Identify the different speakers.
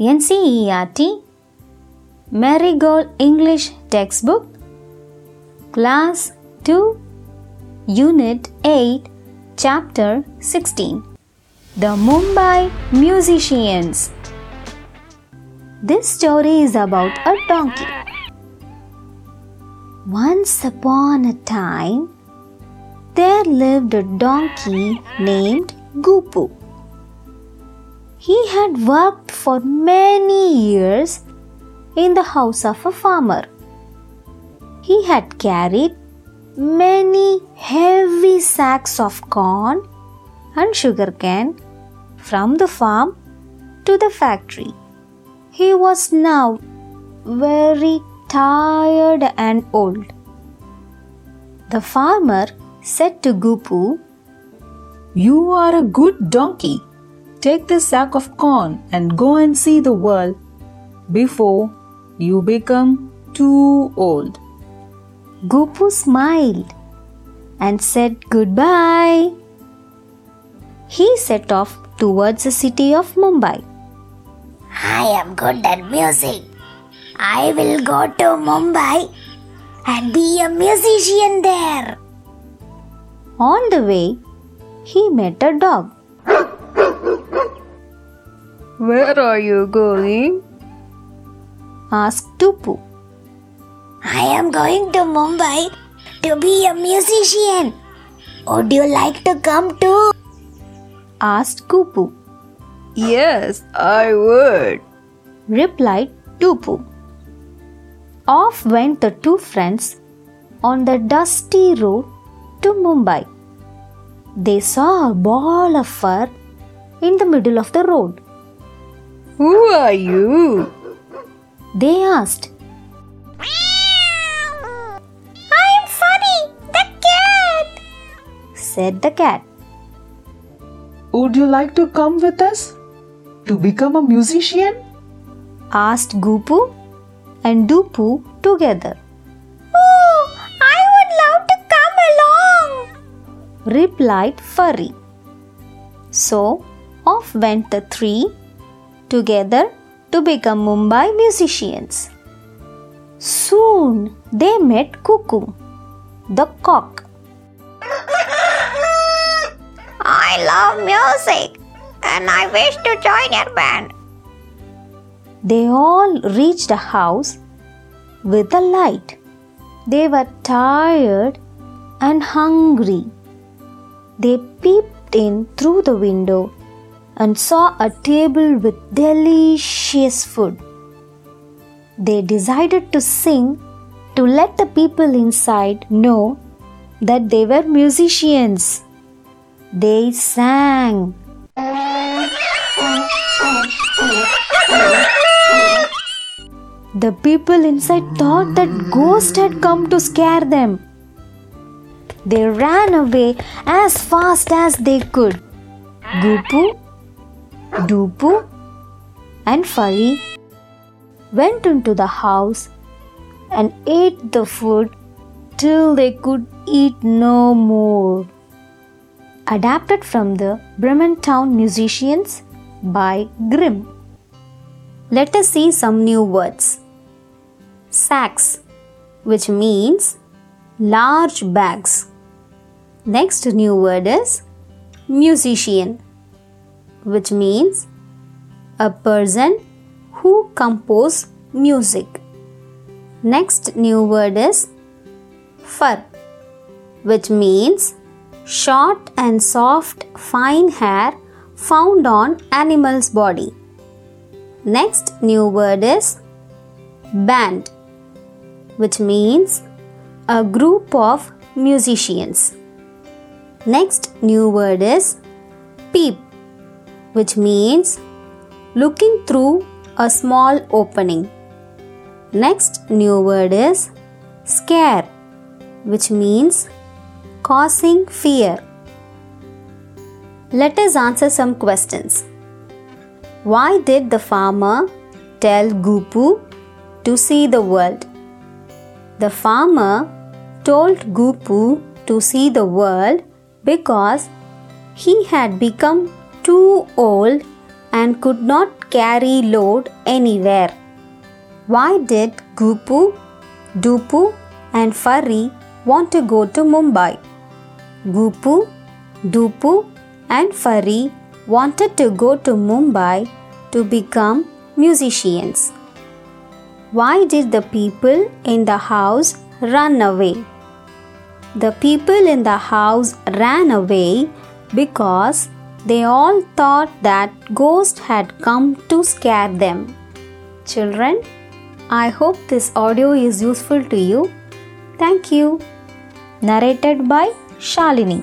Speaker 1: NCERT Marigold English Textbook Class 2 Unit 8 Chapter 16 The Mumbai Musicians This story is about a donkey. Once upon a time, there lived a donkey named Gupu. He had worked for many years in the house of a farmer. He had carried many heavy sacks of corn and sugarcane from the farm to the factory. He was now very tired and old. The farmer said to Gupu,
Speaker 2: You are a good donkey. Take this sack of corn and go and see the world before you become too old.
Speaker 1: Gupu smiled and said goodbye. He set off towards the city of Mumbai.
Speaker 3: I am good at music. I will go to Mumbai and be a musician there.
Speaker 1: On the way, he met a dog.
Speaker 2: Where are you going?
Speaker 1: Asked Dupu.
Speaker 3: I am going to Mumbai to be a musician. Would you like to come too?
Speaker 1: Asked Gupu.
Speaker 2: Yes, I would.
Speaker 1: Replied Dupu. Off went the two friends on the dusty road to Mumbai. They saw a ball of fur in the middle of the road.
Speaker 2: Who are you?
Speaker 1: They asked,
Speaker 3: I am Funny, the cat.
Speaker 1: said the cat.
Speaker 2: Would you like to come with us to become a musician?
Speaker 1: Asked Gupu and Dupu together.
Speaker 3: Oh, I would love to come along.
Speaker 1: replied Furry. So off went the three together to become Mumbai musicians. Soon they met Cuckoo, the cock.
Speaker 3: I love music and I wish to join your band.
Speaker 1: They all reached a house with a light. They were tired and hungry. They peeped in through the window and saw a table with delicious food. They decided to sing to let the people inside know that they were musicians. They sang. The people inside thought that ghost had come to scare them. They ran away as fast as they could. Gupu, Dupu, and Furry went into the house and ate the food till they could eat no more. Adapted from the Bremen Town Musicians by Grimm. Let us see some new words. Sacks, which means large bags. Next new word is musician, which means a person who compose music. Next new word is fur, which means short and soft fine hair found on animal's body. Next new word is band, which means a group of musicians. Next new word is peep, which means looking through a small opening. Next new word is scare, which means causing fear. Let us answer some questions. Why did the farmer tell Gupu to see the world? The farmer told Gupu to see the world because he had become too old and could not carry load anywhere. Why did Gupu, Dupu, and Furry want to go to Mumbai? Gupu, Dupu, and Furry wanted to go to Mumbai to become musicians. Why did the people in the house run away? The people in the house ran away because they all thought that ghost had come to scare them. Children, I hope this audio is useful to you. Thank you. Narrated by Shalini.